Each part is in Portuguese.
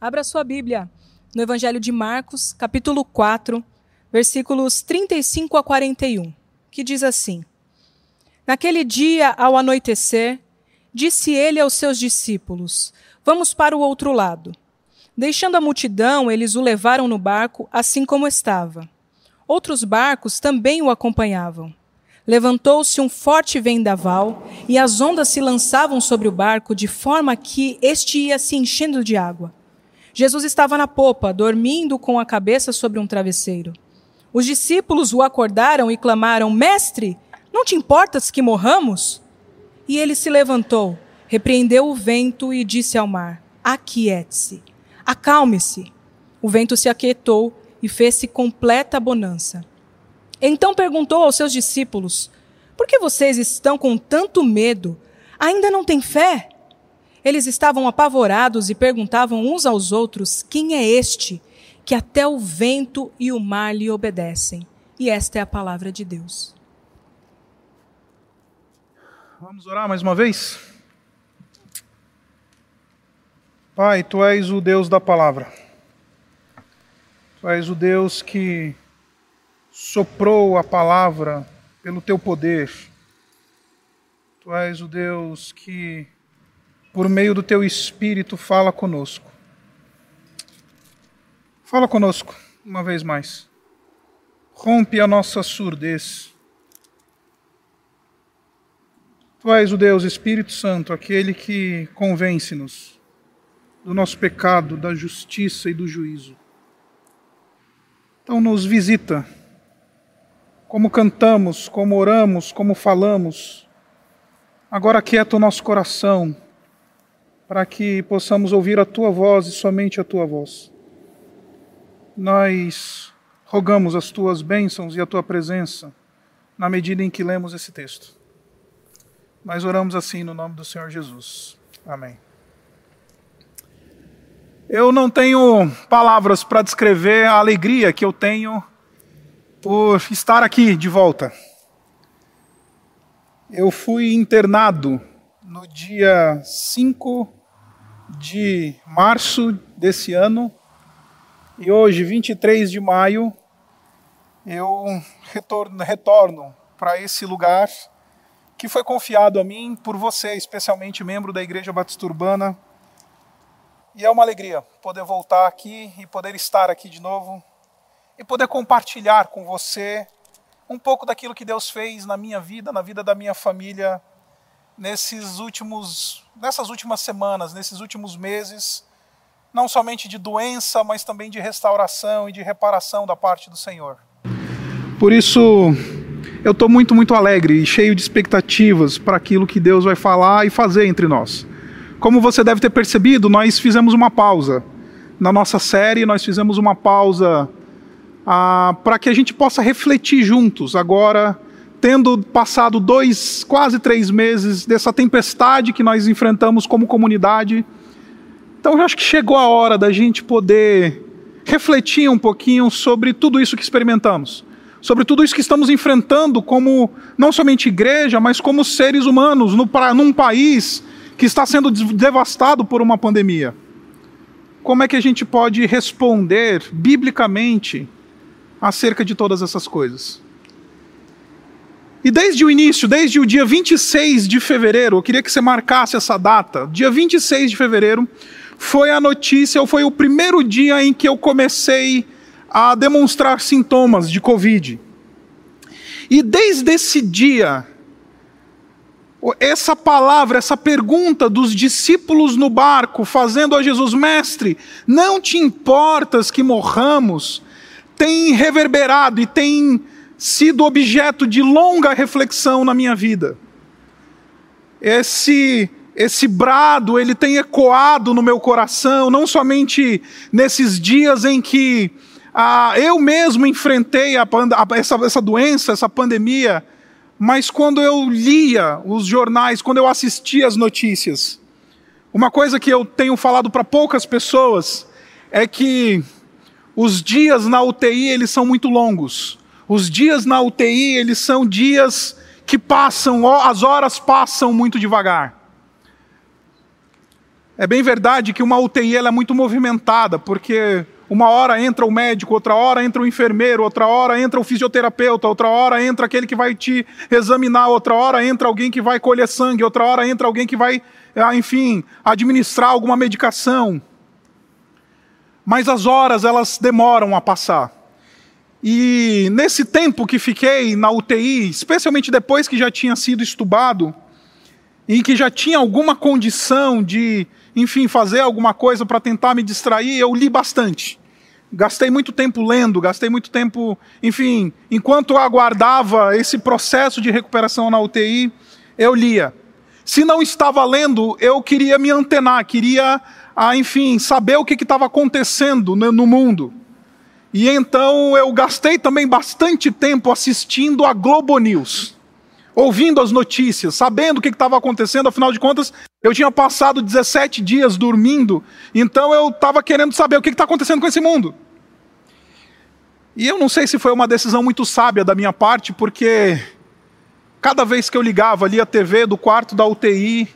Abra sua Bíblia no Evangelho de Marcos, capítulo 4, versículos 35 a 41, que diz assim: Naquele dia, ao anoitecer, disse ele aos seus discípulos: Vamos para o outro lado. Deixando a multidão, eles o levaram no barco, assim como estava. Outros barcos também o acompanhavam. Levantou-se um forte vendaval e as ondas se lançavam sobre o barco de forma que este ia se enchendo de água. Jesus estava na popa, dormindo com a cabeça sobre um travesseiro. Os discípulos o acordaram e clamaram: Mestre, não te importas que morramos? E ele se levantou, repreendeu o vento e disse ao mar: Aquiete-se, acalme-se. O vento se aquietou e fez-se completa bonança. Então perguntou aos seus discípulos: Por que vocês estão com tanto medo? Ainda não têm fé? Eles estavam apavorados e perguntavam uns aos outros: Quem é este que até o vento e o mar lhe obedecem? E esta é a palavra de Deus. Vamos orar mais uma vez? Pai, tu és o Deus da palavra. Tu és o Deus que soprou a palavra pelo teu poder. Tu és o Deus que por meio do teu Espírito, fala conosco. Fala conosco uma vez mais. Rompe a nossa surdez. Tu és o Deus Espírito Santo, aquele que convence-nos do nosso pecado, da justiça e do juízo. Então, nos visita, como cantamos, como oramos, como falamos. Agora quieta o nosso coração para que possamos ouvir a tua voz e somente a tua voz. Nós rogamos as tuas bênçãos e a tua presença na medida em que lemos esse texto. Nós oramos assim no nome do Senhor Jesus. Amém. Eu não tenho palavras para descrever a alegria que eu tenho por estar aqui de volta. Eu fui internado no dia 5 de março desse ano e hoje, 23 de maio, eu retorno, retorno para esse lugar que foi confiado a mim por você, especialmente membro da Igreja Batista Urbana. E é uma alegria poder voltar aqui e poder estar aqui de novo e poder compartilhar com você um pouco daquilo que Deus fez na minha vida, na vida da minha família nesses últimos, nessas últimas semanas, nesses últimos meses, não somente de doença, mas também de restauração e de reparação da parte do Senhor. Por isso, eu estou muito, muito alegre e cheio de expectativas para aquilo que Deus vai falar e fazer entre nós. Como você deve ter percebido, nós fizemos uma pausa. Na nossa série, nós fizemos uma pausa ah, para que a gente possa refletir juntos agora tendo passado dois, quase três meses dessa tempestade que nós enfrentamos como comunidade. Então eu acho que chegou a hora da gente poder refletir um pouquinho sobre tudo isso que experimentamos, sobre tudo isso que estamos enfrentando como não somente igreja, mas como seres humanos no, num país que está sendo devastado por uma pandemia. Como é que a gente pode responder biblicamente acerca de todas essas coisas? E desde o início, desde o dia 26 de fevereiro, eu queria que você marcasse essa data. Dia 26 de fevereiro foi a notícia, ou foi o primeiro dia em que eu comecei a demonstrar sintomas de Covid. E desde esse dia, essa palavra, essa pergunta dos discípulos no barco, fazendo a Jesus, mestre, não te importas que morramos, tem reverberado e tem sido objeto de longa reflexão na minha vida. Esse esse brado, ele tem ecoado no meu coração, não somente nesses dias em que ah, eu mesmo enfrentei a, a, essa, essa doença, essa pandemia, mas quando eu lia os jornais, quando eu assistia as notícias. Uma coisa que eu tenho falado para poucas pessoas é que os dias na UTI eles são muito longos. Os dias na UTI, eles são dias que passam, as horas passam muito devagar. É bem verdade que uma UTI ela é muito movimentada, porque uma hora entra o médico, outra hora entra o enfermeiro, outra hora entra o fisioterapeuta, outra hora entra aquele que vai te examinar, outra hora entra alguém que vai colher sangue, outra hora entra alguém que vai, ah, enfim, administrar alguma medicação. Mas as horas elas demoram a passar. E nesse tempo que fiquei na UTI, especialmente depois que já tinha sido estubado, e que já tinha alguma condição de enfim, fazer alguma coisa para tentar me distrair, eu li bastante. Gastei muito tempo lendo, gastei muito tempo, enfim, enquanto eu aguardava esse processo de recuperação na UTI, eu lia. Se não estava lendo, eu queria me antenar, queria, ah, enfim, saber o que estava acontecendo no mundo. E então eu gastei também bastante tempo assistindo a Globo News ouvindo as notícias, sabendo o que estava acontecendo, afinal de contas, eu tinha passado 17 dias dormindo, então eu estava querendo saber o que está acontecendo com esse mundo. E eu não sei se foi uma decisão muito sábia da minha parte, porque cada vez que eu ligava ali a TV do quarto da UTI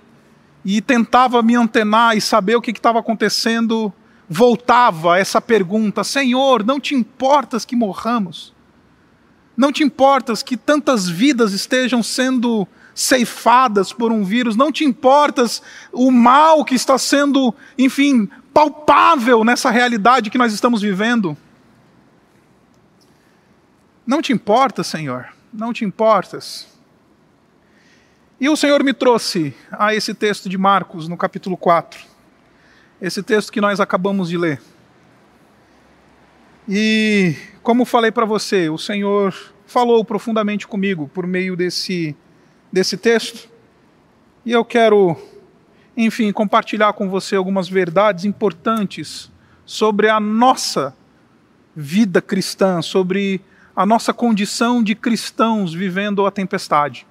e tentava me antenar e saber o que estava acontecendo, voltava essa pergunta: Senhor, não te importas que morramos? Não te importas que tantas vidas estejam sendo ceifadas por um vírus, não te importas o mal que está sendo, enfim, palpável nessa realidade que nós estamos vivendo. Não te importa, Senhor, não te importas. E o Senhor me trouxe a esse texto de Marcos, no capítulo 4, esse texto que nós acabamos de ler. E, como falei para você, o Senhor falou profundamente comigo por meio desse, desse texto. E eu quero, enfim, compartilhar com você algumas verdades importantes sobre a nossa vida cristã, sobre a nossa condição de cristãos vivendo a tempestade.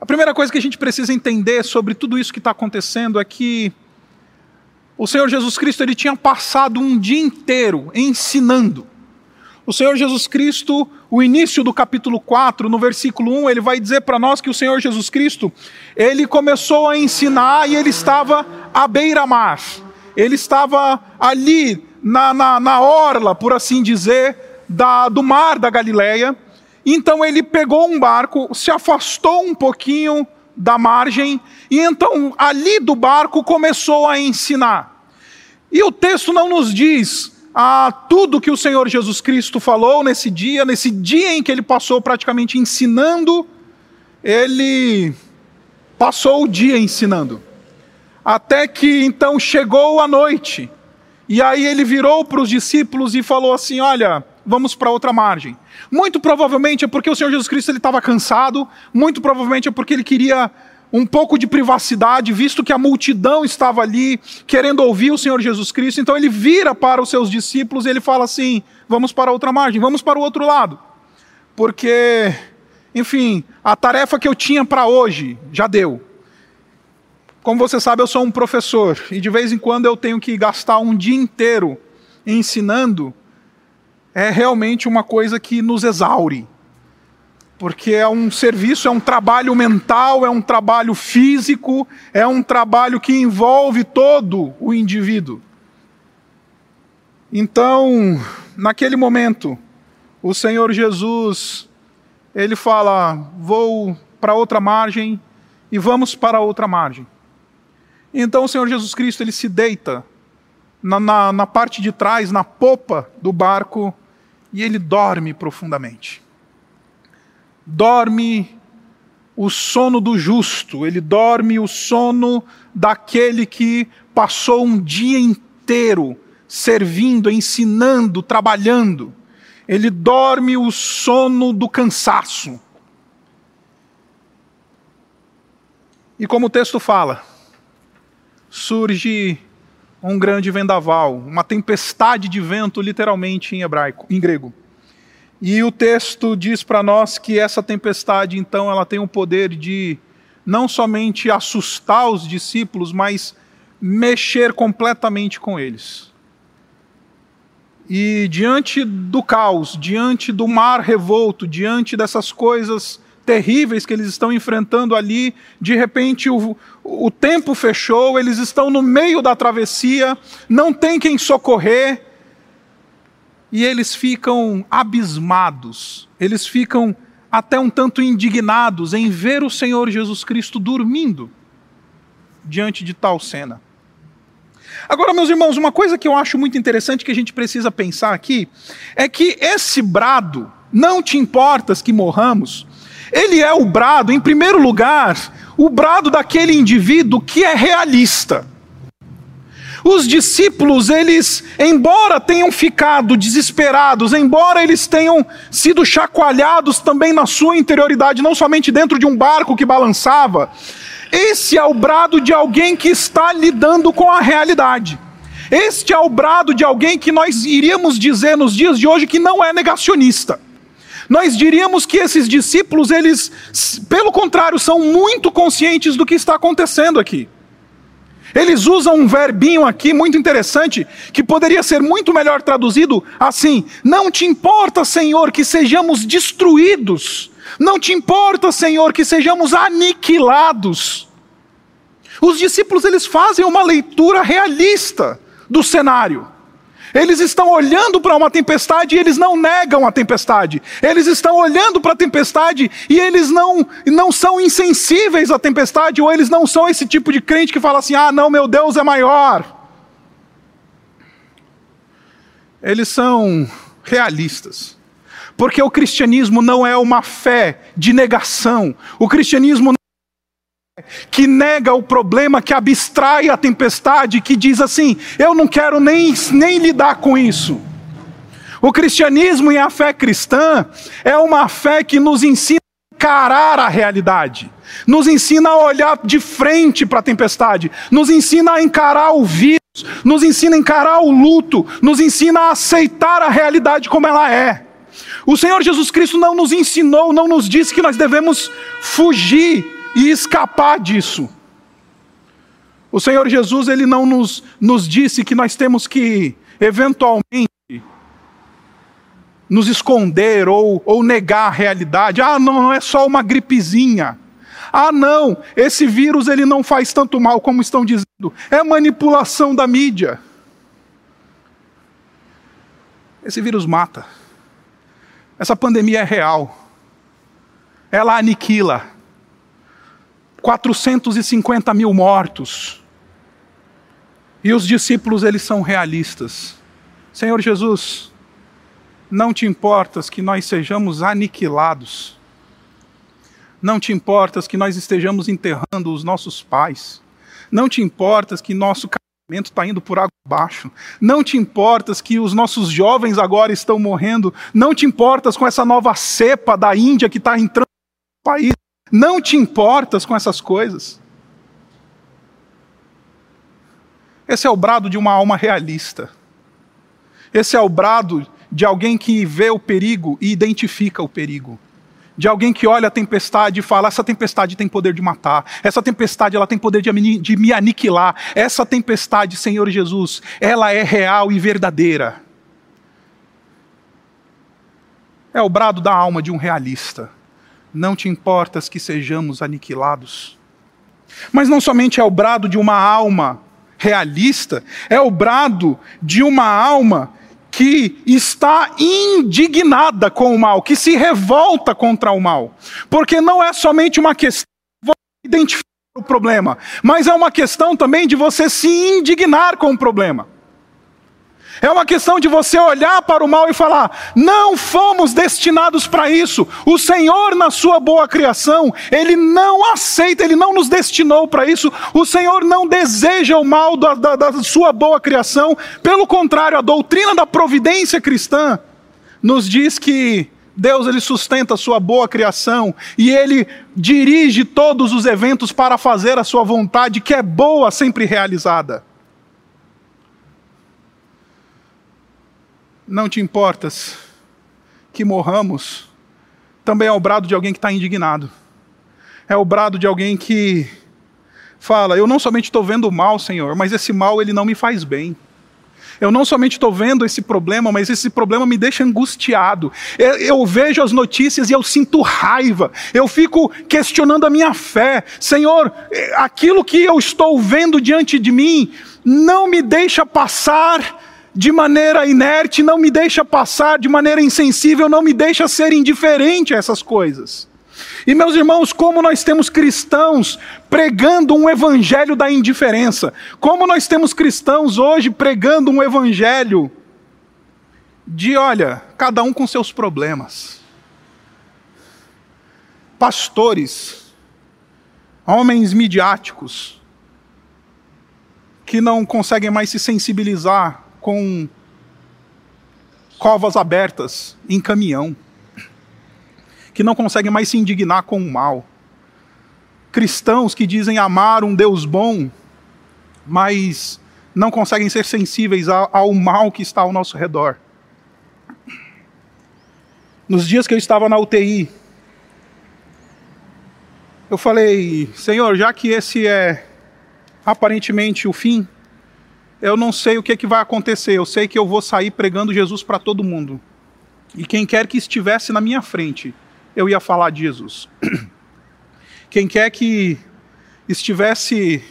A primeira coisa que a gente precisa entender sobre tudo isso que está acontecendo é que o Senhor Jesus Cristo ele tinha passado um dia inteiro ensinando. O Senhor Jesus Cristo, o início do capítulo 4, no versículo 1, ele vai dizer para nós que o Senhor Jesus Cristo, ele começou a ensinar e ele estava à beira-mar. Ele estava ali na, na, na orla, por assim dizer, da, do mar da Galileia. Então ele pegou um barco, se afastou um pouquinho da margem, e então ali do barco começou a ensinar. E o texto não nos diz a tudo que o Senhor Jesus Cristo falou nesse dia, nesse dia em que ele passou praticamente ensinando, ele passou o dia ensinando. Até que então chegou a noite. E aí ele virou para os discípulos e falou assim: Olha, vamos para outra margem. Muito provavelmente é porque o Senhor Jesus Cristo estava cansado, muito provavelmente é porque ele queria um pouco de privacidade, visto que a multidão estava ali querendo ouvir o Senhor Jesus Cristo. Então ele vira para os seus discípulos e ele fala assim: vamos para outra margem, vamos para o outro lado. Porque, enfim, a tarefa que eu tinha para hoje já deu. Como você sabe, eu sou um professor e de vez em quando eu tenho que gastar um dia inteiro ensinando. É realmente uma coisa que nos exaure porque é um serviço, é um trabalho mental, é um trabalho físico, é um trabalho que envolve todo o indivíduo. Então, naquele momento, o Senhor Jesus, ele fala: vou para outra margem e vamos para outra margem. Então o Senhor Jesus Cristo ele se deita na, na, na parte de trás, na popa do barco, e ele dorme profundamente dorme o sono do justo, ele dorme o sono daquele que passou um dia inteiro servindo, ensinando, trabalhando. Ele dorme o sono do cansaço. E como o texto fala, surge um grande vendaval, uma tempestade de vento, literalmente em hebraico, em grego. E o texto diz para nós que essa tempestade, então, ela tem o poder de não somente assustar os discípulos, mas mexer completamente com eles. E diante do caos, diante do mar revolto, diante dessas coisas terríveis que eles estão enfrentando ali. De repente, o, o tempo fechou, eles estão no meio da travessia, não tem quem socorrer. E eles ficam abismados, eles ficam até um tanto indignados em ver o Senhor Jesus Cristo dormindo diante de tal cena. Agora, meus irmãos, uma coisa que eu acho muito interessante que a gente precisa pensar aqui é que esse brado, não te importas que morramos, ele é o brado, em primeiro lugar, o brado daquele indivíduo que é realista. Os discípulos, eles, embora tenham ficado desesperados, embora eles tenham sido chacoalhados também na sua interioridade, não somente dentro de um barco que balançava, esse é o brado de alguém que está lidando com a realidade. Este é o brado de alguém que nós iríamos dizer nos dias de hoje que não é negacionista. Nós diríamos que esses discípulos, eles, pelo contrário, são muito conscientes do que está acontecendo aqui. Eles usam um verbinho aqui muito interessante, que poderia ser muito melhor traduzido assim: Não te importa, Senhor, que sejamos destruídos, não te importa, Senhor, que sejamos aniquilados. Os discípulos eles fazem uma leitura realista do cenário. Eles estão olhando para uma tempestade e eles não negam a tempestade. Eles estão olhando para a tempestade e eles não, não são insensíveis à tempestade, ou eles não são esse tipo de crente que fala assim: ah, não, meu Deus é maior. Eles são realistas. Porque o cristianismo não é uma fé de negação. O cristianismo que nega o problema, que abstrai a tempestade, que diz assim: eu não quero nem, nem lidar com isso. O cristianismo e a fé cristã é uma fé que nos ensina a encarar a realidade, nos ensina a olhar de frente para a tempestade, nos ensina a encarar o vírus, nos ensina a encarar o luto, nos ensina a aceitar a realidade como ela é. O Senhor Jesus Cristo não nos ensinou, não nos disse que nós devemos fugir e escapar disso. O Senhor Jesus, ele não nos, nos disse que nós temos que, eventualmente, nos esconder ou, ou negar a realidade. Ah, não, não é só uma gripezinha. Ah, não, esse vírus ele não faz tanto mal como estão dizendo. É manipulação da mídia. Esse vírus mata. Essa pandemia é real. Ela aniquila. 450 mil mortos. E os discípulos, eles são realistas. Senhor Jesus, não te importas que nós sejamos aniquilados. Não te importas que nós estejamos enterrando os nossos pais. Não te importas que nosso casamento está indo por água abaixo. Não te importas que os nossos jovens agora estão morrendo. Não te importas com essa nova cepa da Índia que está entrando no país. Não te importas com essas coisas. Esse é o brado de uma alma realista. Esse é o brado de alguém que vê o perigo e identifica o perigo. De alguém que olha a tempestade e fala: essa tempestade tem poder de matar, essa tempestade ela tem poder de, me aniquilar, essa tempestade, Senhor Jesus, ela é real e verdadeira. É o brado da alma de um realista não te importas que sejamos aniquilados. Mas não somente é o brado de uma alma realista, é o brado de uma alma que está indignada com o mal, que se revolta contra o mal. Porque não é somente uma questão de identificar o problema, mas é uma questão também de você se indignar com o problema. É uma questão de você olhar para o mal e falar: não fomos destinados para isso. O Senhor, na sua boa criação, Ele não aceita, Ele não nos destinou para isso. O Senhor não deseja o mal da, da, da sua boa criação. Pelo contrário, a doutrina da providência cristã nos diz que Deus ele sustenta a sua boa criação e ele dirige todos os eventos para fazer a sua vontade, que é boa, sempre realizada. Não te importas que morramos, também é o brado de alguém que está indignado. É o brado de alguém que fala: Eu não somente estou vendo o mal, Senhor, mas esse mal ele não me faz bem. Eu não somente estou vendo esse problema, mas esse problema me deixa angustiado. Eu, eu, vejo as notícias e eu sinto raiva. Eu fico questionando a minha fé. Senhor, aquilo que eu estou vendo diante de mim não me deixa passar de maneira inerte, não me deixa passar de maneira insensível, não me deixa ser indiferente a essas coisas. E meus irmãos, como nós temos cristãos pregando um evangelho da indiferença, como nós temos cristãos hoje pregando um evangelho de, olha, cada um com seus problemas. Pastores, homens midiáticos, que não conseguem mais se sensibilizar com covas abertas em caminhão, que não conseguem mais se indignar com o mal. Cristãos que dizem amar um Deus bom, mas não conseguem ser sensíveis ao, mal que está ao nosso redor. Nos dias que eu estava na UTI, eu falei, Senhor, já que esse é aparentemente o fim, eu não sei o que, é que vai acontecer, eu sei que eu vou sair pregando Jesus para todo mundo. E quem quer que estivesse na minha frente, eu ia falar de Jesus. Quem quer que estivesse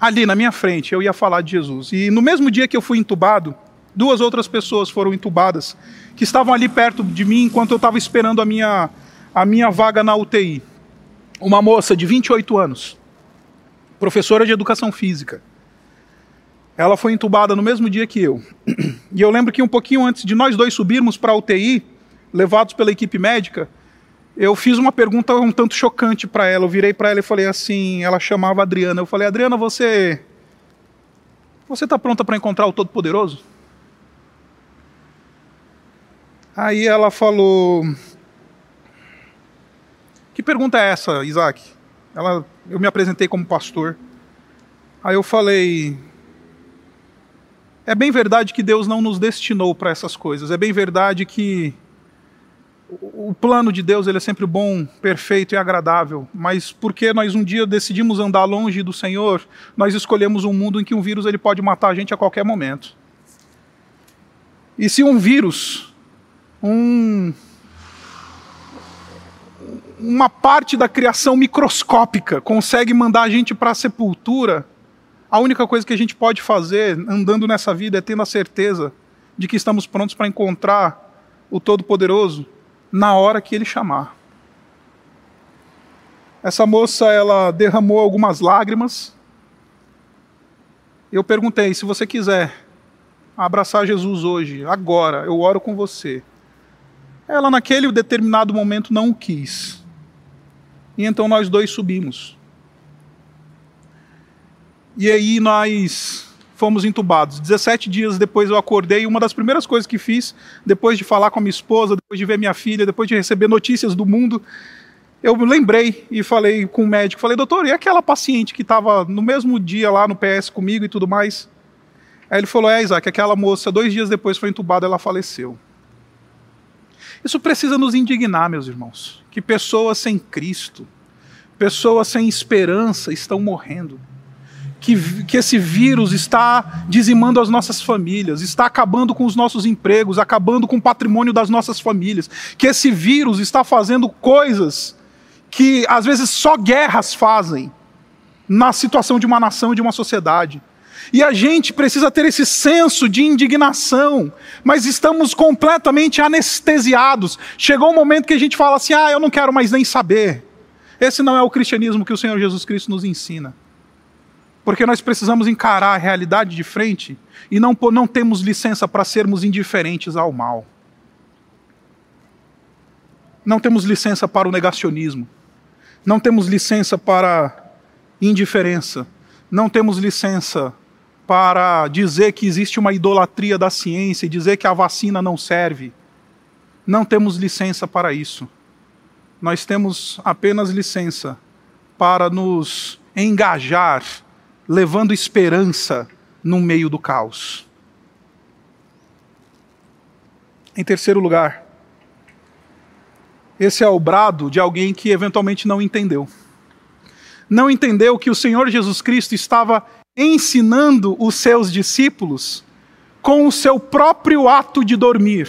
ali na minha frente, eu ia falar de Jesus. E no mesmo dia que eu fui entubado, duas outras pessoas foram entubadas, que estavam ali perto de mim enquanto eu estava esperando a minha, a minha vaga na UTI. Uma moça de 28 anos, professora de educação física ela foi entubada no mesmo dia que eu. E eu lembro que um pouquinho antes de nós dois subirmos para a UTI, levados pela equipe médica, eu fiz uma pergunta um tanto chocante para ela. Eu virei para ela e falei assim, ela chamava Adriana. Eu falei: "Adriana, você você está pronta para encontrar o Todo-Poderoso?" Aí ela falou: "Que pergunta é essa, Isaac?" Ela, eu me apresentei como pastor. Aí eu falei: é bem verdade que Deus não nos destinou para essas coisas. É bem verdade que o plano de Deus ele é sempre bom, perfeito e agradável. Mas porque nós um dia decidimos andar longe do Senhor, nós escolhemos um mundo em que um vírus ele pode matar a gente a qualquer momento. E se um vírus, um uma parte da criação microscópica consegue mandar a gente para a sepultura, a única coisa que a gente pode fazer andando nessa vida é tendo a certeza de que estamos prontos para encontrar o Todo-Poderoso na hora que Ele chamar. Essa moça, ela derramou algumas lágrimas. Eu perguntei: se você quiser abraçar Jesus hoje, agora, eu oro com você. Ela, naquele determinado momento, não o quis. E então nós dois subimos. E aí nós fomos entubados. 17 dias depois eu acordei e uma das primeiras coisas que fiz, depois de falar com a minha esposa, depois de ver minha filha, depois de receber notícias do mundo, eu lembrei e falei com o médico, falei, doutor, e aquela paciente que estava no mesmo dia lá no PS comigo e tudo mais? Aí ele falou, é, Isaac, aquela moça, dois dias depois foi entubada, ela faleceu. Isso precisa nos indignar, meus irmãos, que pessoas sem Cristo, pessoas sem esperança estão morrendo que, que esse vírus está dizimando as nossas famílias, está acabando com os nossos empregos, acabando com o patrimônio das nossas famílias, que esse vírus está fazendo coisas que às vezes só guerras fazem na situação de uma nação e de uma sociedade. E a gente precisa ter esse senso de indignação, mas estamos completamente anestesiados. Chegou um momento que a gente fala assim: ah, eu não quero mais nem saber. Esse não é o cristianismo que o Senhor Jesus Cristo nos ensina. Porque nós precisamos encarar a realidade de frente e não, não temos licença para sermos indiferentes ao mal. Não temos licença para o negacionismo. Não temos licença para indiferença. Não temos licença para dizer que existe uma idolatria da ciência e dizer que a vacina não serve. Não temos licença para isso. Nós temos apenas licença para nos engajar levando esperança no meio do caos. Em terceiro lugar, esse é o brado de alguém que eventualmente não entendeu. Não entendeu que o Senhor Jesus Cristo estava ensinando os seus discípulos com o seu próprio ato de dormir.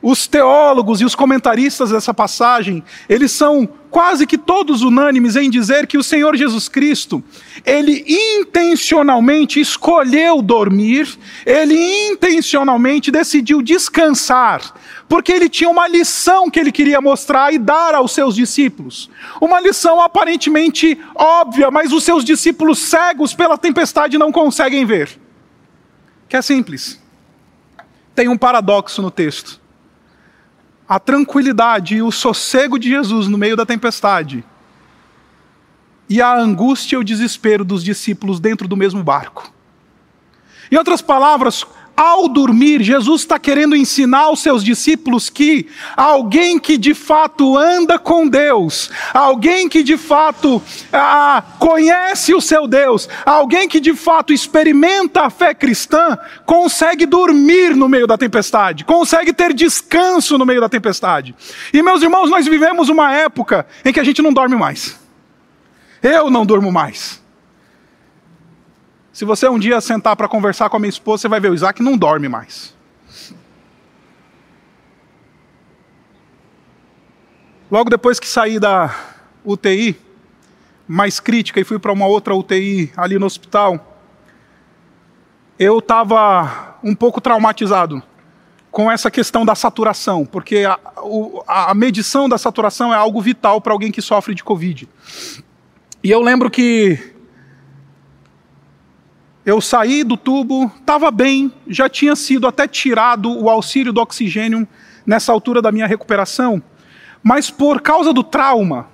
Os teólogos e os comentaristas dessa passagem, eles são quase que todos unânimes em dizer que o Senhor Jesus Cristo, ele intencionalmente escolheu dormir, ele intencionalmente decidiu descansar, porque ele tinha uma lição que ele queria mostrar e dar aos seus discípulos. Uma lição aparentemente óbvia, mas os seus discípulos cegos pela tempestade não conseguem ver. Que é simples. Tem um paradoxo no texto a tranquilidade e o sossego de Jesus no meio da tempestade e a angústia e o desespero dos discípulos dentro do mesmo barco. Em outras palavras, ao dormir, Jesus está querendo ensinar aos seus discípulos que alguém que de fato anda com Deus, alguém que de fato ah, conhece o seu Deus, alguém que de fato experimenta a fé cristã, consegue dormir no meio da tempestade, consegue ter descanso no meio da tempestade. E meus irmãos, nós vivemos uma época em que a gente não dorme mais. Eu não durmo mais. Se você um dia sentar para conversar com a minha esposa, você vai ver o Isaac não dorme mais. Logo depois que saí da UTI, mais crítica, e fui para uma outra UTI ali no hospital, eu estava um pouco traumatizado com essa questão da saturação, porque a, a, a medição da saturação é algo vital para alguém que sofre de Covid. E eu lembro que eu saí do tubo, estava bem, já tinha sido até tirado o auxílio do oxigênio nessa altura da minha recuperação, mas por causa do trauma,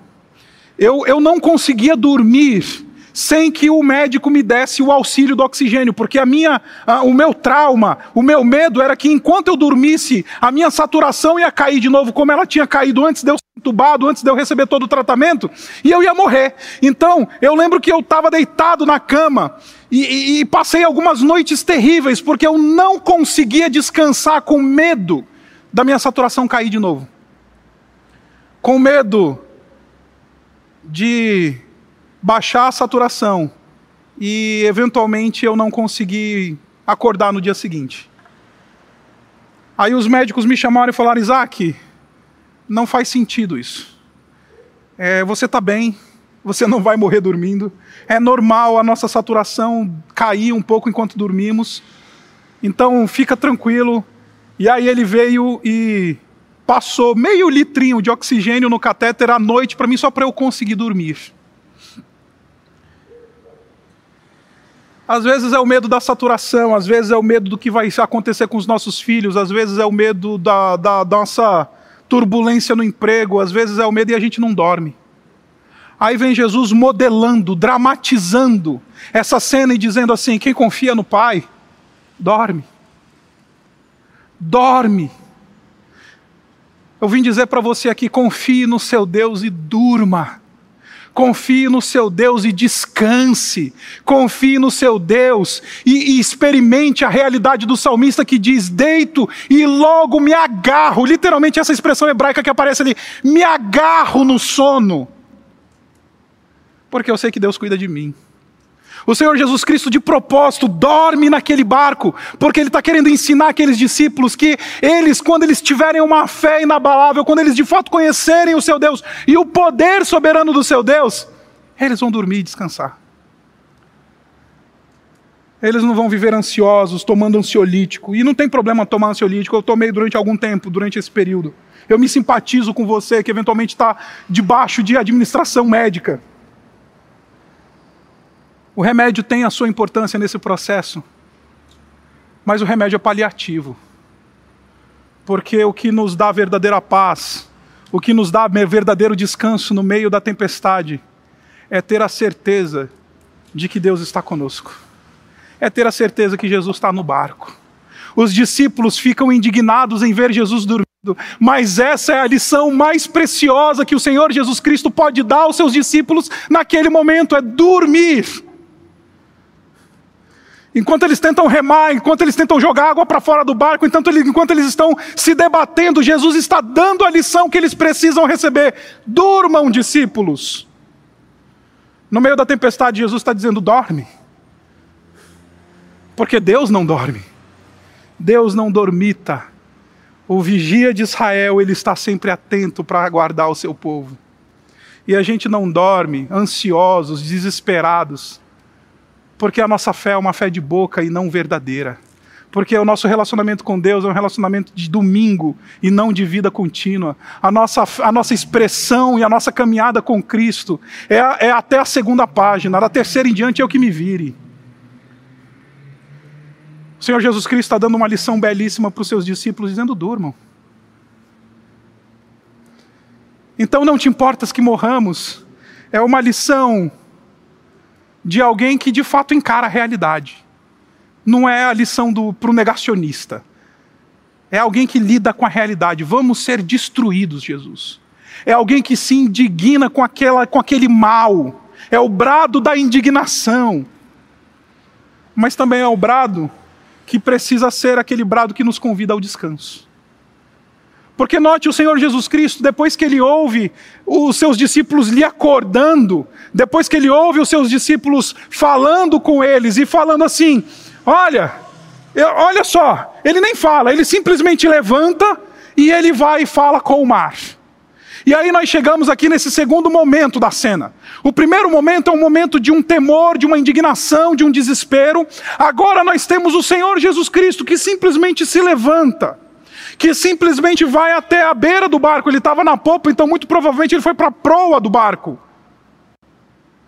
eu, eu não conseguia dormir sem que o médico me desse o auxílio do oxigênio, porque a minha, a, o meu trauma, o meu medo era que enquanto eu dormisse, a minha saturação ia cair de novo, como ela tinha caído antes de eu ser entubado, antes de eu receber todo o tratamento, e eu ia morrer. Então, eu lembro que eu estava deitado na cama e, e, e passei algumas noites terríveis, porque eu não conseguia descansar com medo da minha saturação cair de novo. Com medo de baixar a saturação e eventualmente eu não conseguir acordar no dia seguinte. Aí os médicos me chamaram e falaram: Isaac, não faz sentido isso. É, você está bem, você não vai morrer dormindo. É normal a nossa saturação cair um pouco enquanto dormimos. Então fica tranquilo. E aí ele veio e passou meio litrinho de oxigênio no catéter à noite para mim só para eu conseguir dormir. Às vezes é o medo da saturação, às vezes é o medo do que vai acontecer com os nossos filhos, às vezes é o medo da, da, da nossa turbulência no emprego, às vezes é o medo e a gente não dorme. Aí vem Jesus modelando, dramatizando essa cena e dizendo assim: quem confia no Pai, dorme. Dorme. Eu vim dizer para você aqui: confie no seu Deus e durma. Confie no seu Deus e descanse. Confie no seu Deus e, e, experimente a realidade do salmista que diz: Deito e logo me agarro. Literalmente, essa expressão hebraica que aparece ali: me agarro no sono porque eu sei que Deus cuida de mim. O Senhor Jesus Cristo, de propósito, dorme naquele barco, porque Ele está querendo ensinar aqueles discípulos que eles, quando eles tiverem uma fé inabalável, quando eles de fato conhecerem o seu Deus e o poder soberano do seu Deus, eles vão dormir e descansar. Eles não vão viver ansiosos, tomando ansiolítico. E não tem problema tomar ansiolítico, eu tomei durante algum tempo, durante esse período. Eu me simpatizo com você que eventualmente está debaixo de administração médica. O remédio tem a sua importância nesse processo, mas o remédio é paliativo. Porque o que nos dá verdadeira paz, o que nos dá verdadeiro descanso no meio da tempestade, é ter a certeza de que Deus está conosco, é ter a certeza que Jesus está no barco. Os discípulos ficam indignados em ver Jesus dormindo, mas essa é a lição mais preciosa que o Senhor Jesus Cristo pode dar aos seus discípulos naquele momento: é dormir. Enquanto eles tentam remar, enquanto eles tentam jogar água para fora do barco, enquanto eles, enquanto eles estão se debatendo, Jesus está dando a lição que eles precisam receber. Durmam, discípulos. No meio da tempestade, Jesus está dizendo: dorme. Porque Deus não dorme. Deus não dormita. O vigia de Israel, ele está sempre atento para guardar o seu povo. E a gente não dorme, ansiosos, desesperados, porque a nossa fé é uma fé de boca e não verdadeira. Porque o nosso relacionamento com Deus é um relacionamento de domingo e não de vida contínua. A nossa, a nossa expressão e a nossa caminhada com Cristo é, é até a segunda página, da terceira em diante é o que me vire. O Senhor Jesus Cristo está dando uma lição belíssima para os seus discípulos, dizendo: durmam. Então não te importas que morramos, é uma lição de alguém que de fato encara a realidade. Não é a lição para o negacionista. É alguém que lida com a realidade. Vamos ser destruídos, Jesus. É alguém que se indigna com, aquela, com aquele mal. É o brado da indignação. Mas também é o brado que precisa ser aquele brado que nos convida ao descanso. Porque note o Senhor Jesus Cristo, depois que ele ouve os seus discípulos lhe acordando, depois que ele ouve os seus discípulos falando com eles e falando assim: Olha, olha só, ele nem fala, ele simplesmente levanta e ele vai e fala com o mar. E aí nós chegamos aqui nesse segundo momento da cena. O primeiro momento é um momento de um temor, de uma indignação, de um desespero. Agora nós temos o Senhor Jesus Cristo que simplesmente se levanta, que simplesmente vai até a beira do barco. Ele estava na popa, então muito provavelmente ele foi para a proa do barco.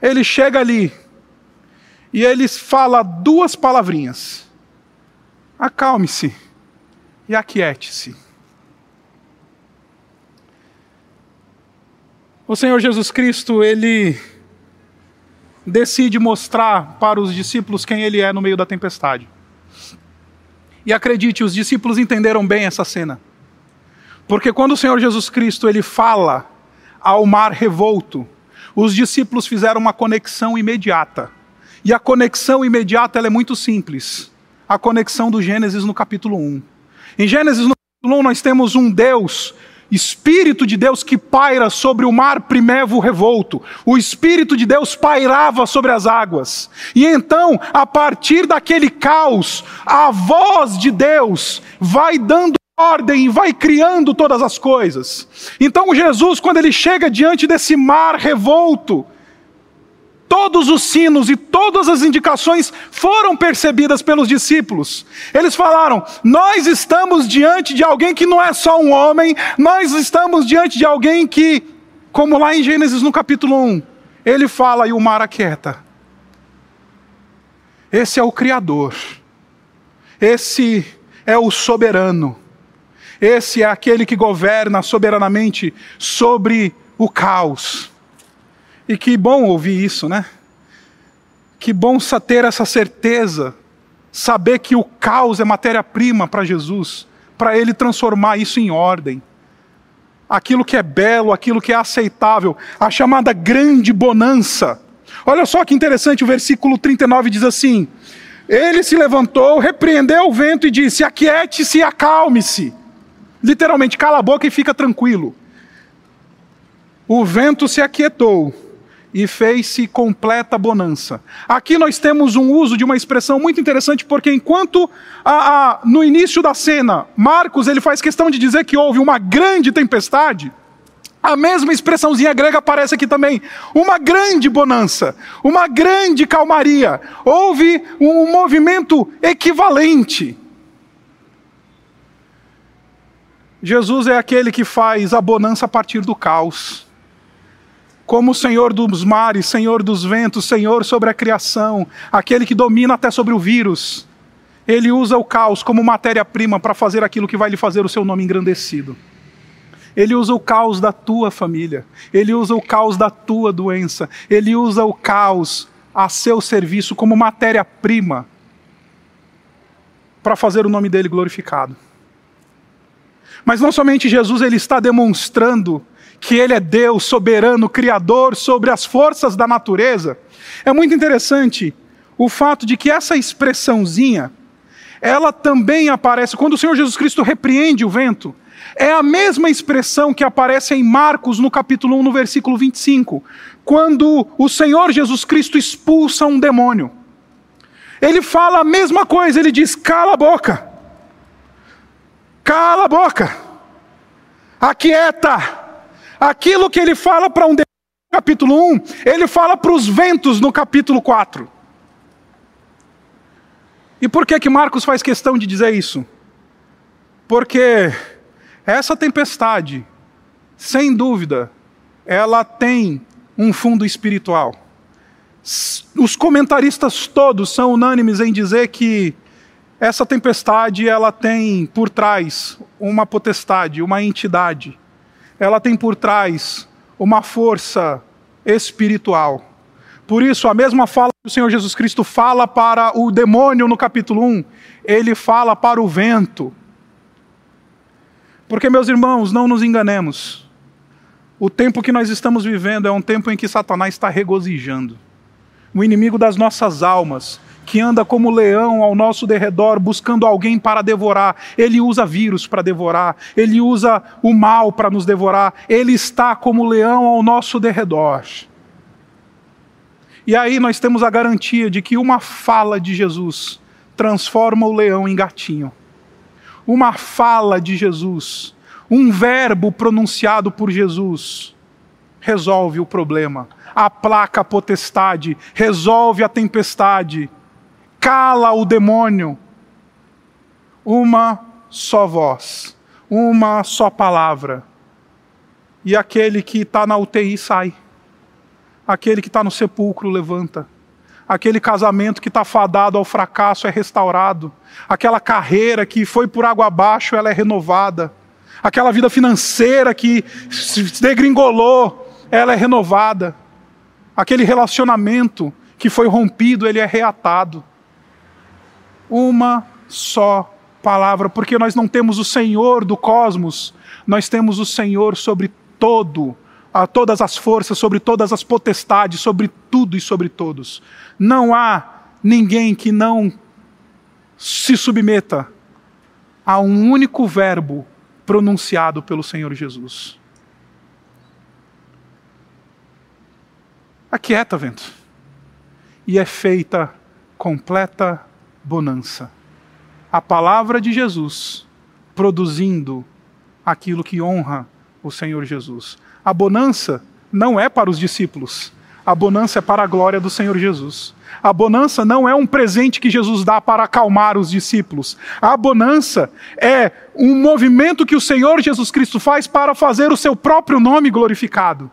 Ele chega ali e ele fala duas palavrinhas: acalme-se e aquiete-se. O Senhor Jesus Cristo, ele decide mostrar para os discípulos quem ele é no meio da tempestade. E acredite, os discípulos entenderam bem essa cena. Porque quando o Senhor Jesus Cristo ele fala ao mar revolto, os discípulos fizeram uma conexão imediata. E a conexão imediata é muito simples. A conexão do Gênesis no capítulo 1. Em Gênesis no capítulo 1 nós temos um Deus Espírito de Deus que paira sobre o mar primevo revolto. O Espírito de Deus pairava sobre as águas. E então, a partir daquele caos, a voz de Deus vai dando ordem e vai criando todas as coisas. Então, Jesus, quando ele chega diante desse mar revolto, Todos os sinos e todas as indicações foram percebidas pelos discípulos. Eles falaram: Nós estamos diante de alguém que não é só um homem, nós estamos diante de alguém que, como lá em Gênesis no capítulo 1, ele fala e o mar aquieta. Esse é o Criador, esse é o soberano, esse é aquele que governa soberanamente sobre o caos. E que bom ouvir isso, né? Que bom ter essa certeza, saber que o caos é matéria-prima para Jesus, para ele transformar isso em ordem. Aquilo que é belo, aquilo que é aceitável, a chamada grande bonança. Olha só que interessante, o versículo 39 diz assim: Ele se levantou, repreendeu o vento e disse: Aquiete-se e acalme-se. Literalmente, cala a boca e fica tranquilo. O vento se aquietou e fez-se completa bonança. Aqui nós temos um uso de uma expressão muito interessante, porque enquanto a, a, no início da cena, Marcos ele faz questão de dizer que houve uma grande tempestade, a mesma expressãozinha grega aparece aqui também. Uma grande bonança, uma grande calmaria. Houve um movimento equivalente. Jesus é aquele que faz a bonança a partir do caos como o Senhor dos mares, Senhor dos ventos, Senhor sobre a criação, aquele que domina até sobre o vírus. Ele usa o caos como matéria-prima para fazer aquilo que vai lhe fazer o seu nome engrandecido. Ele usa o caos da tua família, ele usa o caos da tua doença, ele usa o caos a seu serviço como matéria-prima para fazer o nome dele glorificado. Mas não somente Jesus ele está demonstrando que Ele é Deus soberano, criador sobre as forças da natureza, é muito interessante o fato de que essa expressãozinha, ela também aparece quando o Senhor Jesus Cristo repreende o vento. É a mesma expressão que aparece em Marcos no capítulo 1, no versículo 25, quando o Senhor Jesus Cristo expulsa um demônio. Ele fala a mesma coisa, ele diz: cala a boca, cala a boca, aquieta. Aquilo que ele fala para um no capítulo 1, ele fala para os ventos no capítulo 4. E por que que Marcos faz questão de dizer isso? Porque essa tempestade, sem dúvida, ela tem um fundo espiritual. Os comentaristas todos são unânimes em dizer que essa tempestade ela tem por trás uma potestade, uma entidade. Ela tem por trás uma força espiritual. Por isso, a mesma fala que o Senhor Jesus Cristo fala para o demônio no capítulo 1, ele fala para o vento. Porque, meus irmãos, não nos enganemos. O tempo que nós estamos vivendo é um tempo em que Satanás está regozijando. O inimigo das nossas almas, que anda como leão ao nosso derredor buscando alguém para devorar. Ele usa vírus para devorar, ele usa o mal para nos devorar. Ele está como leão ao nosso derredor. E aí nós temos a garantia de que uma fala de Jesus transforma o leão em gatinho. Uma fala de Jesus, um verbo pronunciado por Jesus, resolve o problema, aplaca a potestade, resolve a tempestade, cala o demônio. Uma só voz, uma só palavra. E aquele que está na UTI sai. Aquele que está no sepulcro levanta. Aquele casamento que está fadado ao fracasso é restaurado. Aquela carreira que foi por água abaixo, ela é renovada. Aquela vida financeira que se degringolou, ela é renovada. Aquele relacionamento que foi rompido, ele é reatado uma só palavra, porque nós não temos o Senhor do cosmos, nós temos o Senhor sobre todo, a todas as forças, sobre todas as potestades, sobre tudo e sobre todos. Não há ninguém que não se submeta a um único verbo pronunciado pelo Senhor Jesus. Aquieta, vento. E é feita completa bonança. A palavra de Jesus produzindo aquilo que honra o Senhor Jesus. A bonança não é para os discípulos, a bonança é para a glória do Senhor Jesus. A bonança não é um presente que Jesus dá para acalmar os discípulos. A bonança é um movimento que o Senhor Jesus Cristo faz para fazer o seu próprio nome glorificado.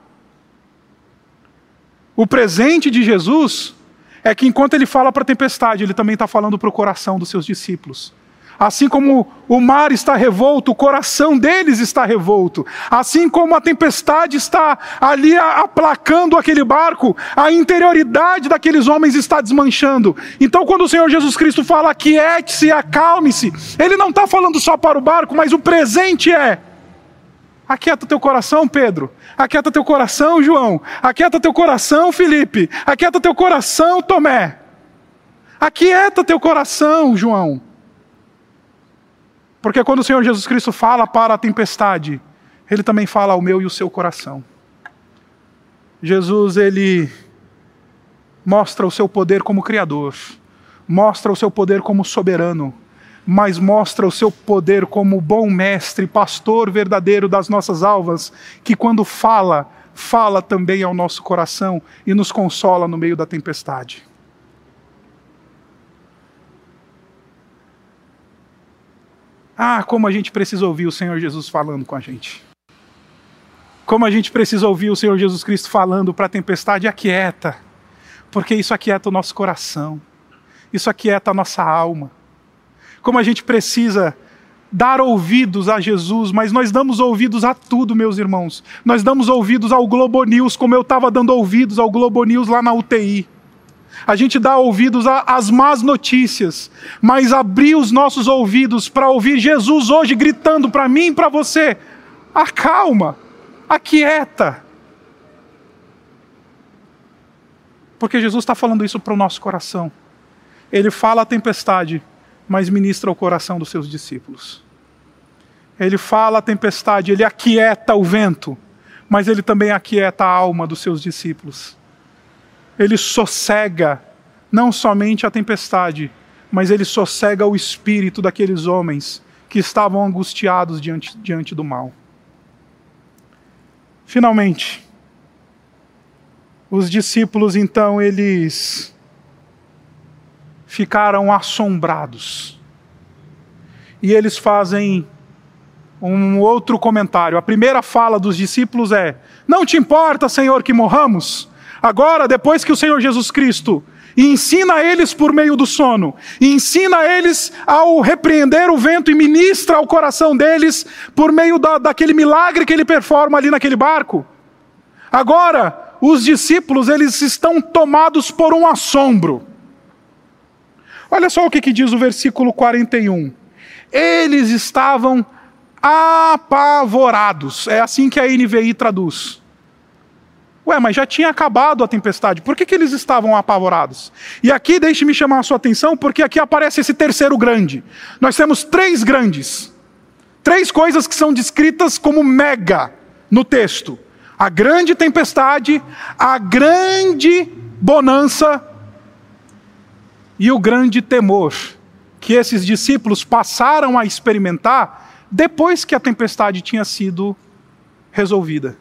O presente de Jesus é que enquanto ele fala para a tempestade, ele também está falando para o coração dos seus discípulos. Assim como o mar está revolto, o coração deles está revolto. Assim como a tempestade está ali aplacando aquele barco, a interioridade daqueles homens está desmanchando. Então, quando o Senhor Jesus Cristo fala aquiete-se, acalme-se, ele não está falando só para o barco, mas o presente é Aquieta teu coração, Pedro. Aquieta teu coração, João. Aquieta teu coração, Felipe. Aquieta teu coração, Tomé. Aquieta teu coração, João. Porque quando o Senhor Jesus Cristo fala para a tempestade, ele também fala ao meu e o seu coração. Jesus, ele mostra o seu poder como Criador, mostra o seu poder como soberano, mas mostra o seu poder como bom mestre, pastor verdadeiro das nossas almas, que quando fala, fala também ao nosso coração e nos consola no meio da tempestade. Ah, como a gente precisa ouvir o Senhor Jesus falando com a gente. Como a gente precisa ouvir o Senhor Jesus Cristo falando para a tempestade, aquieta, porque isso aquieta o nosso coração, isso aquieta a nossa alma como a gente precisa dar ouvidos a Jesus, mas nós damos ouvidos a tudo, meus irmãos. Nós damos ouvidos ao Globo News, como eu estava dando ouvidos ao Globo News lá na UTI. A gente dá ouvidos às más notícias, mas abrir os nossos ouvidos para ouvir Jesus hoje gritando para mim e para você: acalma, aquieta. Porque Jesus está falando isso para o nosso coração. Ele fala a tempestade, mas ministra o coração dos seus discípulos. Ele fala a tempestade, ele aquieta o vento, mas ele também aquieta a alma dos seus discípulos. Ele sossega não somente a tempestade, mas ele sossega o espírito daqueles homens que estavam angustiados diante, diante do mal. Finalmente, os discípulos então eles ficaram assombrados. E eles fazem um outro comentário. A primeira fala dos discípulos é: Não te importa, Senhor, que morramos? Agora, depois que o Senhor Jesus Cristo ensina eles por meio do sono, ensina eles ao repreender o vento e ministra ao coração deles por meio da, daquele milagre que ele performa ali naquele barco. Agora, os discípulos, eles estão tomados por um assombro. Olha só o que, que diz o versículo 41. Eles estavam apavorados. É assim que a NVI traduz. Ué, mas já tinha acabado a tempestade, por que, que eles estavam apavorados? E aqui deixe-me chamar a sua atenção, porque aqui aparece esse terceiro grande. Nós temos três grandes, três coisas que são descritas como mega no texto: a grande tempestade, a grande bonança e o grande temor que esses discípulos passaram a experimentar depois que a tempestade tinha sido resolvida.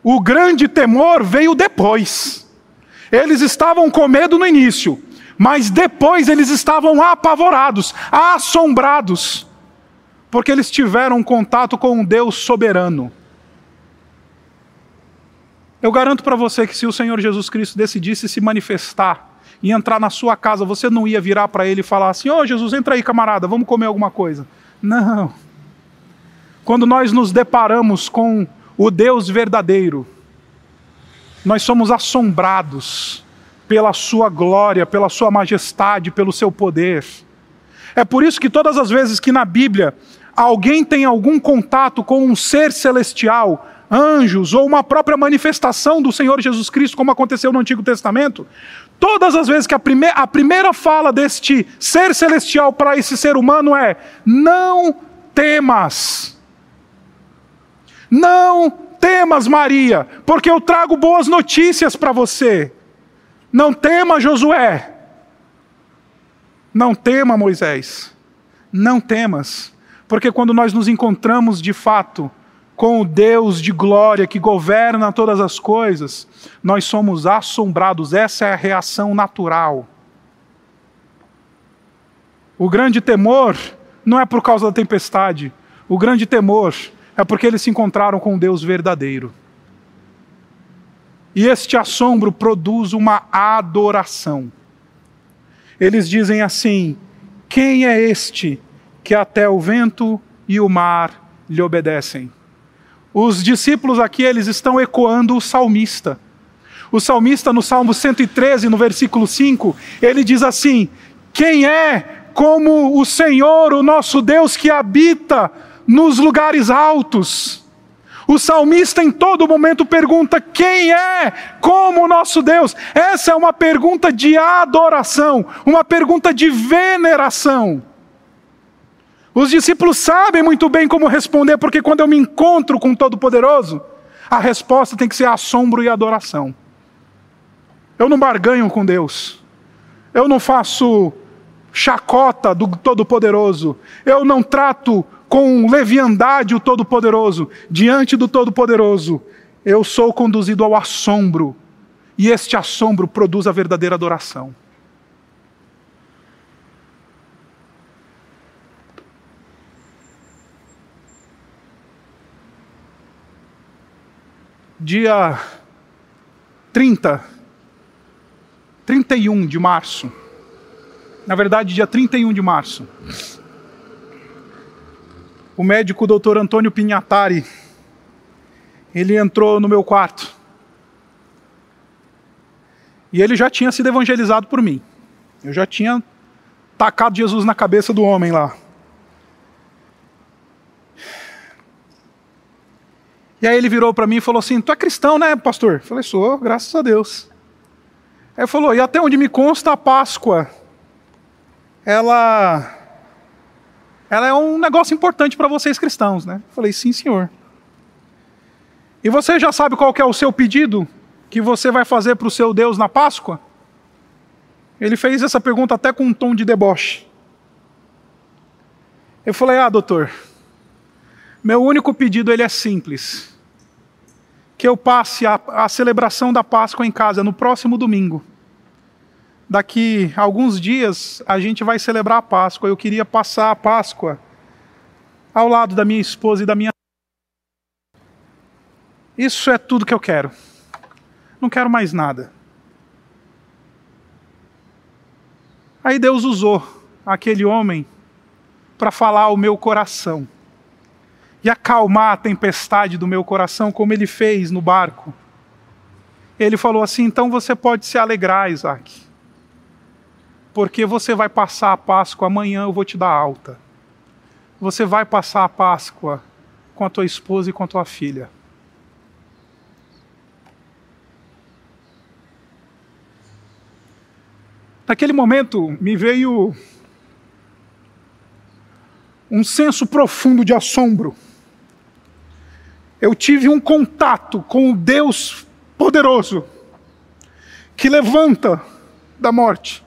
O grande temor veio depois. Eles estavam com medo no início, mas depois eles estavam apavorados, assombrados, porque eles tiveram contato com um Deus soberano. Eu garanto para você que se o Senhor Jesus Cristo decidisse se manifestar e entrar na sua casa, você não ia virar para ele e falar assim: Ô oh, Jesus, entra aí, camarada, vamos comer alguma coisa. Não. Quando nós nos deparamos com o Deus verdadeiro, nós somos assombrados pela Sua glória, pela Sua majestade, pelo Seu poder. É por isso que todas as vezes que na Bíblia alguém tem algum contato com um ser celestial, anjos ou uma própria manifestação do Senhor Jesus Cristo, como aconteceu no Antigo Testamento, Todas as vezes que a, prime a primeira fala deste ser celestial para esse ser humano é: não temas. Não temas, Maria, porque eu trago boas notícias para você. Não tema, Josué. Não tema, Moisés. Não temas, porque quando nós nos encontramos de fato com o Deus de glória que governa todas as coisas, nós somos assombrados, essa é a reação natural. O grande temor não é por causa da tempestade, o grande temor é porque eles se encontraram com um Deus verdadeiro. E este assombro produz uma adoração. Eles dizem assim: Quem é este que até o vento e o mar lhe obedecem? Os discípulos aqui, eles estão ecoando o salmista. O salmista, no Salmo 113, no versículo 5, ele diz assim: Quem é como o Senhor, o nosso Deus, que habita nos lugares altos? O salmista em todo momento pergunta: quem é como o nosso Deus? Essa é uma pergunta de adoração, uma pergunta de veneração. Os discípulos sabem muito bem como responder, porque quando eu me encontro com o Todo-Poderoso, a resposta tem que ser assombro e adoração. Eu não barganho com Deus. Eu não faço chacota do Todo-Poderoso. Eu não trato com leviandade o Todo-Poderoso. Diante do Todo-Poderoso, eu sou conduzido ao assombro. E este assombro produz a verdadeira adoração. Dia 30, 31 de março. Na verdade, dia 31 de março. O médico doutor Antônio Pinhatari, ele entrou no meu quarto. E ele já tinha sido evangelizado por mim. Eu já tinha tacado Jesus na cabeça do homem lá. E aí ele virou para mim e falou assim: Tu é cristão, né, pastor? Eu falei: Sou, graças a Deus. Aí ele falou: E até onde me consta a Páscoa, ela, ela é um negócio importante para vocês cristãos, né? Eu falei: Sim, senhor. E você já sabe qual é o seu pedido que você vai fazer para o seu Deus na Páscoa? Ele fez essa pergunta até com um tom de deboche. Eu falei: "Ah, doutor, meu único pedido ele é simples. Que eu passe a, a celebração da Páscoa em casa no próximo domingo. Daqui a alguns dias a gente vai celebrar a Páscoa. Eu queria passar a Páscoa ao lado da minha esposa e da minha Isso é tudo que eu quero. Não quero mais nada. Aí Deus usou aquele homem para falar ao meu coração e acalmar a tempestade do meu coração, como ele fez no barco. Ele falou assim: então você pode se alegrar, Isaac, porque você vai passar a Páscoa amanhã, eu vou te dar alta. Você vai passar a Páscoa com a tua esposa e com a tua filha. Naquele momento me veio um senso profundo de assombro. Eu tive um contato com o Deus poderoso que levanta da morte,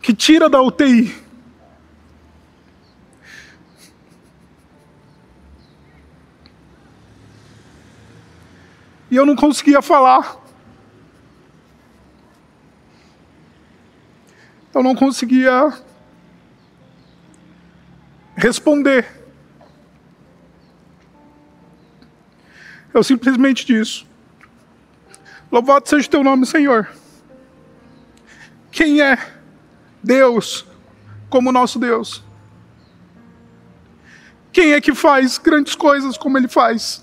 que tira da UTI. E eu não conseguia falar. eu não conseguia responder. Eu simplesmente disse: Louvado seja o teu nome, Senhor. Quem é Deus como nosso Deus? Quem é que faz grandes coisas como Ele faz?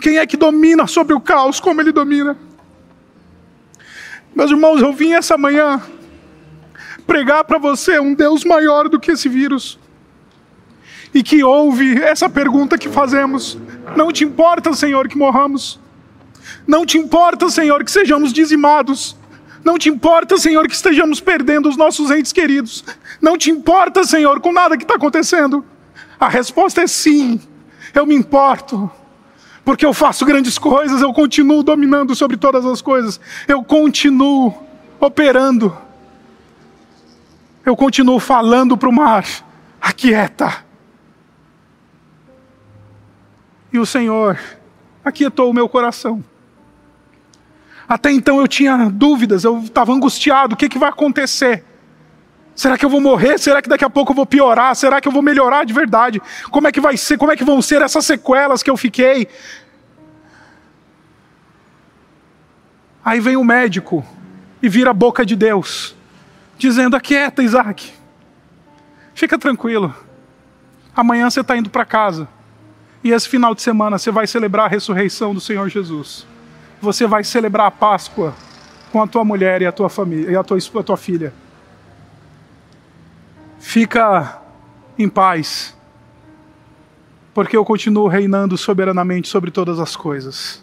Quem é que domina sobre o caos como Ele domina? Meus irmãos, eu vim essa manhã pregar para você um Deus maior do que esse vírus. E que ouve essa pergunta que fazemos: Não te importa, Senhor, que morramos? Não te importa, Senhor, que sejamos dizimados? Não te importa, Senhor, que estejamos perdendo os nossos entes queridos? Não te importa, Senhor, com nada que está acontecendo? A resposta é sim, eu me importo porque eu faço grandes coisas, eu continuo dominando sobre todas as coisas, eu continuo operando, eu continuo falando para o mar: aquieta. E o Senhor aquietou o meu coração. Até então eu tinha dúvidas, eu estava angustiado: o que, que vai acontecer? Será que eu vou morrer? Será que daqui a pouco eu vou piorar? Será que eu vou melhorar de verdade? Como é que vai ser? Como é que vão ser essas sequelas que eu fiquei? Aí vem o médico e vira a boca de Deus, dizendo: Aquieta, Isaac, fica tranquilo. Amanhã você está indo para casa. E esse final de semana você vai celebrar a ressurreição do Senhor Jesus. Você vai celebrar a Páscoa com a tua mulher e a tua família e a tua, a tua filha. Fica em paz, porque eu continuo reinando soberanamente sobre todas as coisas.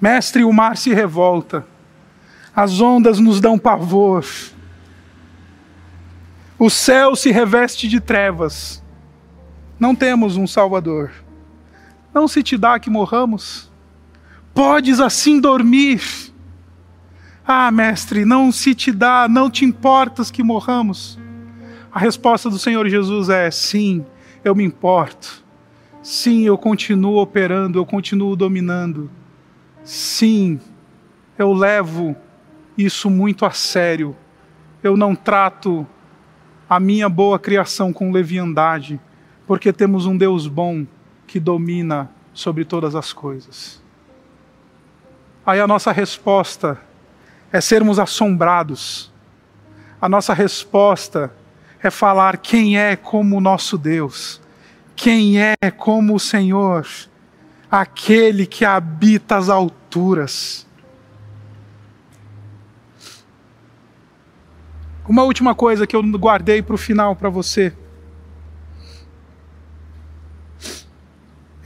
Mestre, o mar se revolta, as ondas nos dão pavor, o céu se reveste de trevas, não temos um Salvador. Não se te dá que morramos? Podes assim dormir? Ah, mestre, não se te dá, não te importas que morramos? A resposta do Senhor Jesus é: sim, eu me importo. Sim, eu continuo operando, eu continuo dominando. Sim, eu levo isso muito a sério. Eu não trato a minha boa criação com leviandade, porque temos um Deus bom que domina sobre todas as coisas. Aí a nossa resposta é sermos assombrados. A nossa resposta é falar quem é como o nosso Deus, quem é como o Senhor aquele que habita as alturas. Uma última coisa que eu guardei para o final para você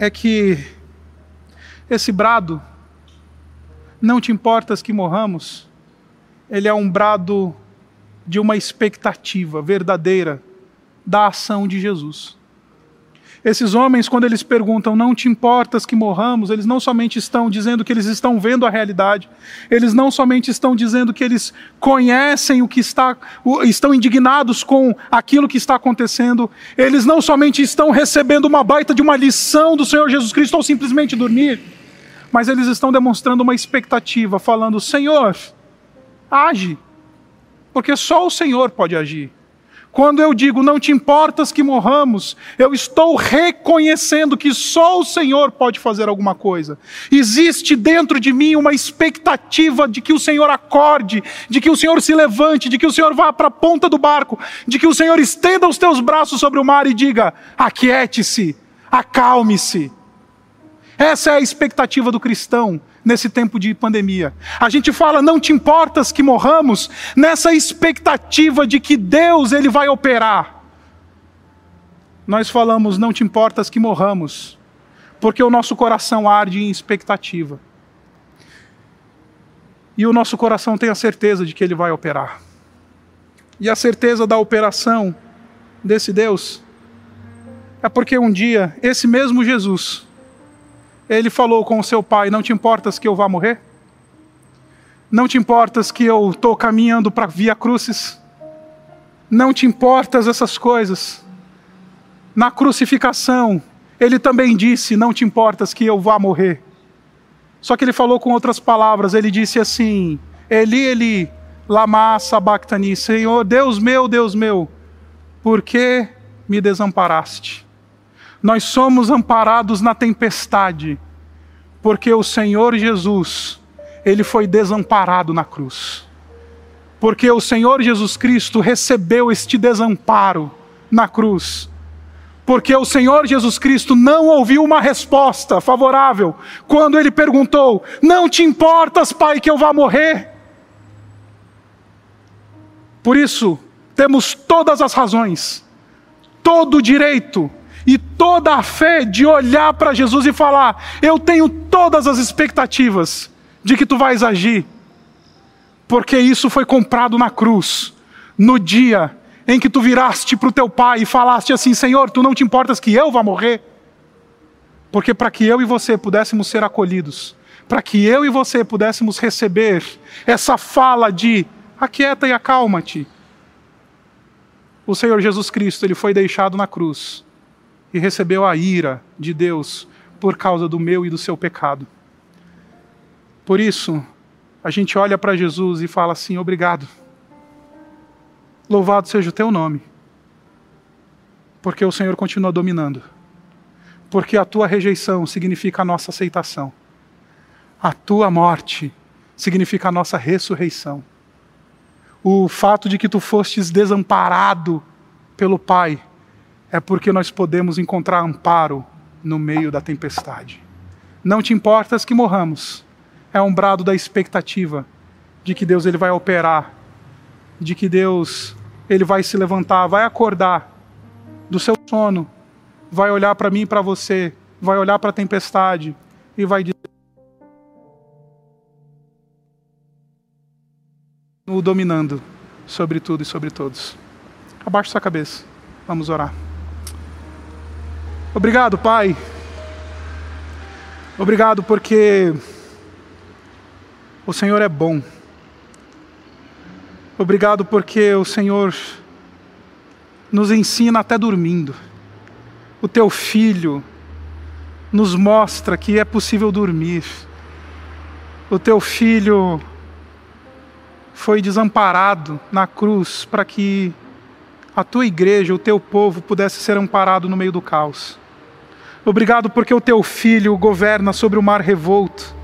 é que esse brado, não te importas que morramos, ele é um brado de uma expectativa verdadeira da ação de Jesus. Esses homens, quando eles perguntam, não te importas que morramos, eles não somente estão dizendo que eles estão vendo a realidade, eles não somente estão dizendo que eles conhecem o que está, estão indignados com aquilo que está acontecendo, eles não somente estão recebendo uma baita de uma lição do Senhor Jesus Cristo ou simplesmente dormir, mas eles estão demonstrando uma expectativa, falando: Senhor, age, porque só o Senhor pode agir. Quando eu digo não te importas que morramos, eu estou reconhecendo que só o Senhor pode fazer alguma coisa. Existe dentro de mim uma expectativa de que o Senhor acorde, de que o Senhor se levante, de que o Senhor vá para a ponta do barco, de que o Senhor estenda os teus braços sobre o mar e diga: aquiete-se, acalme-se. Essa é a expectativa do cristão nesse tempo de pandemia. A gente fala, não te importas que morramos, nessa expectativa de que Deus ele vai operar. Nós falamos, não te importas que morramos, porque o nosso coração arde em expectativa. E o nosso coração tem a certeza de que ele vai operar. E a certeza da operação desse Deus é porque um dia esse mesmo Jesus ele falou com o seu pai: Não te importas que eu vá morrer? Não te importas que eu estou caminhando para Via Crucis? Não te importas essas coisas? Na crucificação, ele também disse: Não te importas que eu vá morrer? Só que ele falou com outras palavras. Ele disse assim: Eli, Eli, lama sabachthani, Senhor, Deus meu, Deus meu, por que me desamparaste? Nós somos amparados na tempestade, porque o Senhor Jesus, ele foi desamparado na cruz. Porque o Senhor Jesus Cristo recebeu este desamparo na cruz. Porque o Senhor Jesus Cristo não ouviu uma resposta favorável quando ele perguntou: Não te importas, Pai, que eu vá morrer? Por isso, temos todas as razões, todo o direito e toda a fé de olhar para Jesus e falar: Eu tenho todas as expectativas de que tu vais agir, porque isso foi comprado na cruz, no dia em que tu viraste para o teu pai e falaste assim: Senhor, tu não te importas que eu vá morrer? Porque para que eu e você pudéssemos ser acolhidos, para que eu e você pudéssemos receber essa fala de aquieta e acalma-te, o Senhor Jesus Cristo ele foi deixado na cruz e recebeu a ira de Deus por causa do meu e do seu pecado. Por isso, a gente olha para Jesus e fala assim: obrigado. Louvado seja o teu nome. Porque o Senhor continua dominando. Porque a tua rejeição significa a nossa aceitação. A tua morte significa a nossa ressurreição. O fato de que tu fostes desamparado pelo Pai é porque nós podemos encontrar amparo no meio da tempestade. Não te importas que morramos. É um brado da expectativa de que Deus ele vai operar, de que Deus ele vai se levantar, vai acordar do seu sono, vai olhar para mim e para você, vai olhar para a tempestade e vai dizer o dominando sobre tudo e sobre todos. Abaixe sua cabeça. Vamos orar. Obrigado, Pai. Obrigado porque o Senhor é bom. Obrigado porque o Senhor nos ensina até dormindo. O teu filho nos mostra que é possível dormir. O teu filho foi desamparado na cruz para que a tua igreja, o teu povo pudesse ser amparado no meio do caos. Obrigado porque o teu filho governa sobre o mar revolto.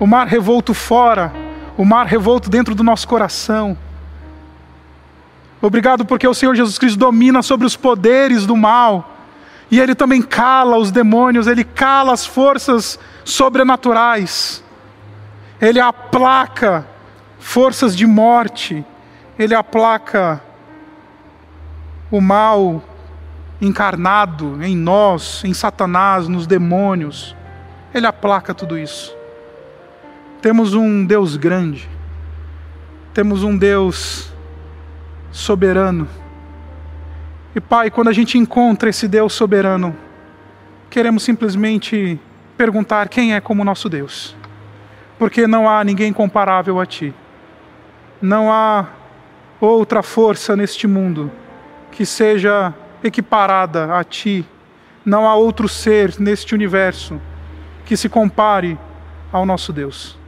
O mar revolto fora, o mar revolto dentro do nosso coração. Obrigado porque o Senhor Jesus Cristo domina sobre os poderes do mal. E ele também cala os demônios, ele cala as forças sobrenaturais. Ele aplaca forças de morte. Ele aplaca o mal encarnado em nós, em Satanás, nos demônios. Ele aplaca tudo isso. Temos um Deus grande, temos um Deus soberano. E Pai, quando a gente encontra esse Deus soberano, queremos simplesmente perguntar quem é como nosso Deus. Porque não há ninguém comparável a Ti. Não há outra força neste mundo que seja equiparada a Ti. Não há outro ser neste universo que se compare ao nosso Deus.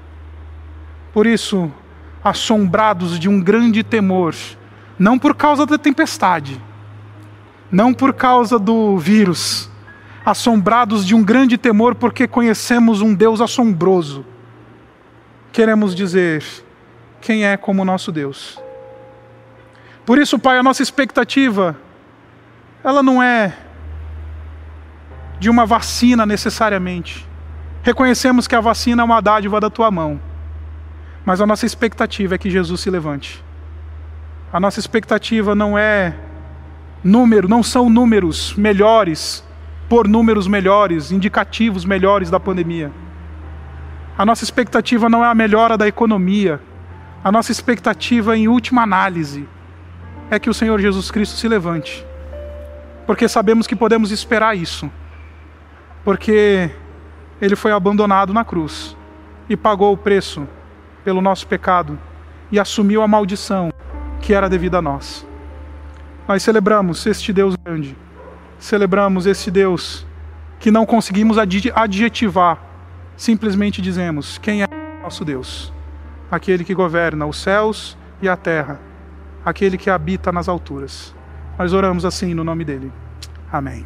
Por isso, assombrados de um grande temor, não por causa da tempestade, não por causa do vírus, assombrados de um grande temor porque conhecemos um Deus assombroso. Queremos dizer: quem é como nosso Deus? Por isso, Pai, a nossa expectativa, ela não é de uma vacina necessariamente. Reconhecemos que a vacina é uma dádiva da tua mão. Mas a nossa expectativa é que Jesus se levante. A nossa expectativa não é número, não são números melhores, por números melhores, indicativos melhores da pandemia. A nossa expectativa não é a melhora da economia. A nossa expectativa, em última análise, é que o Senhor Jesus Cristo se levante. Porque sabemos que podemos esperar isso. Porque ele foi abandonado na cruz e pagou o preço pelo nosso pecado e assumiu a maldição que era devida a nós. Nós celebramos este Deus grande, celebramos este Deus que não conseguimos adjetivar, simplesmente dizemos: quem é nosso Deus? Aquele que governa os céus e a terra, aquele que habita nas alturas. Nós oramos assim no nome dele. Amém.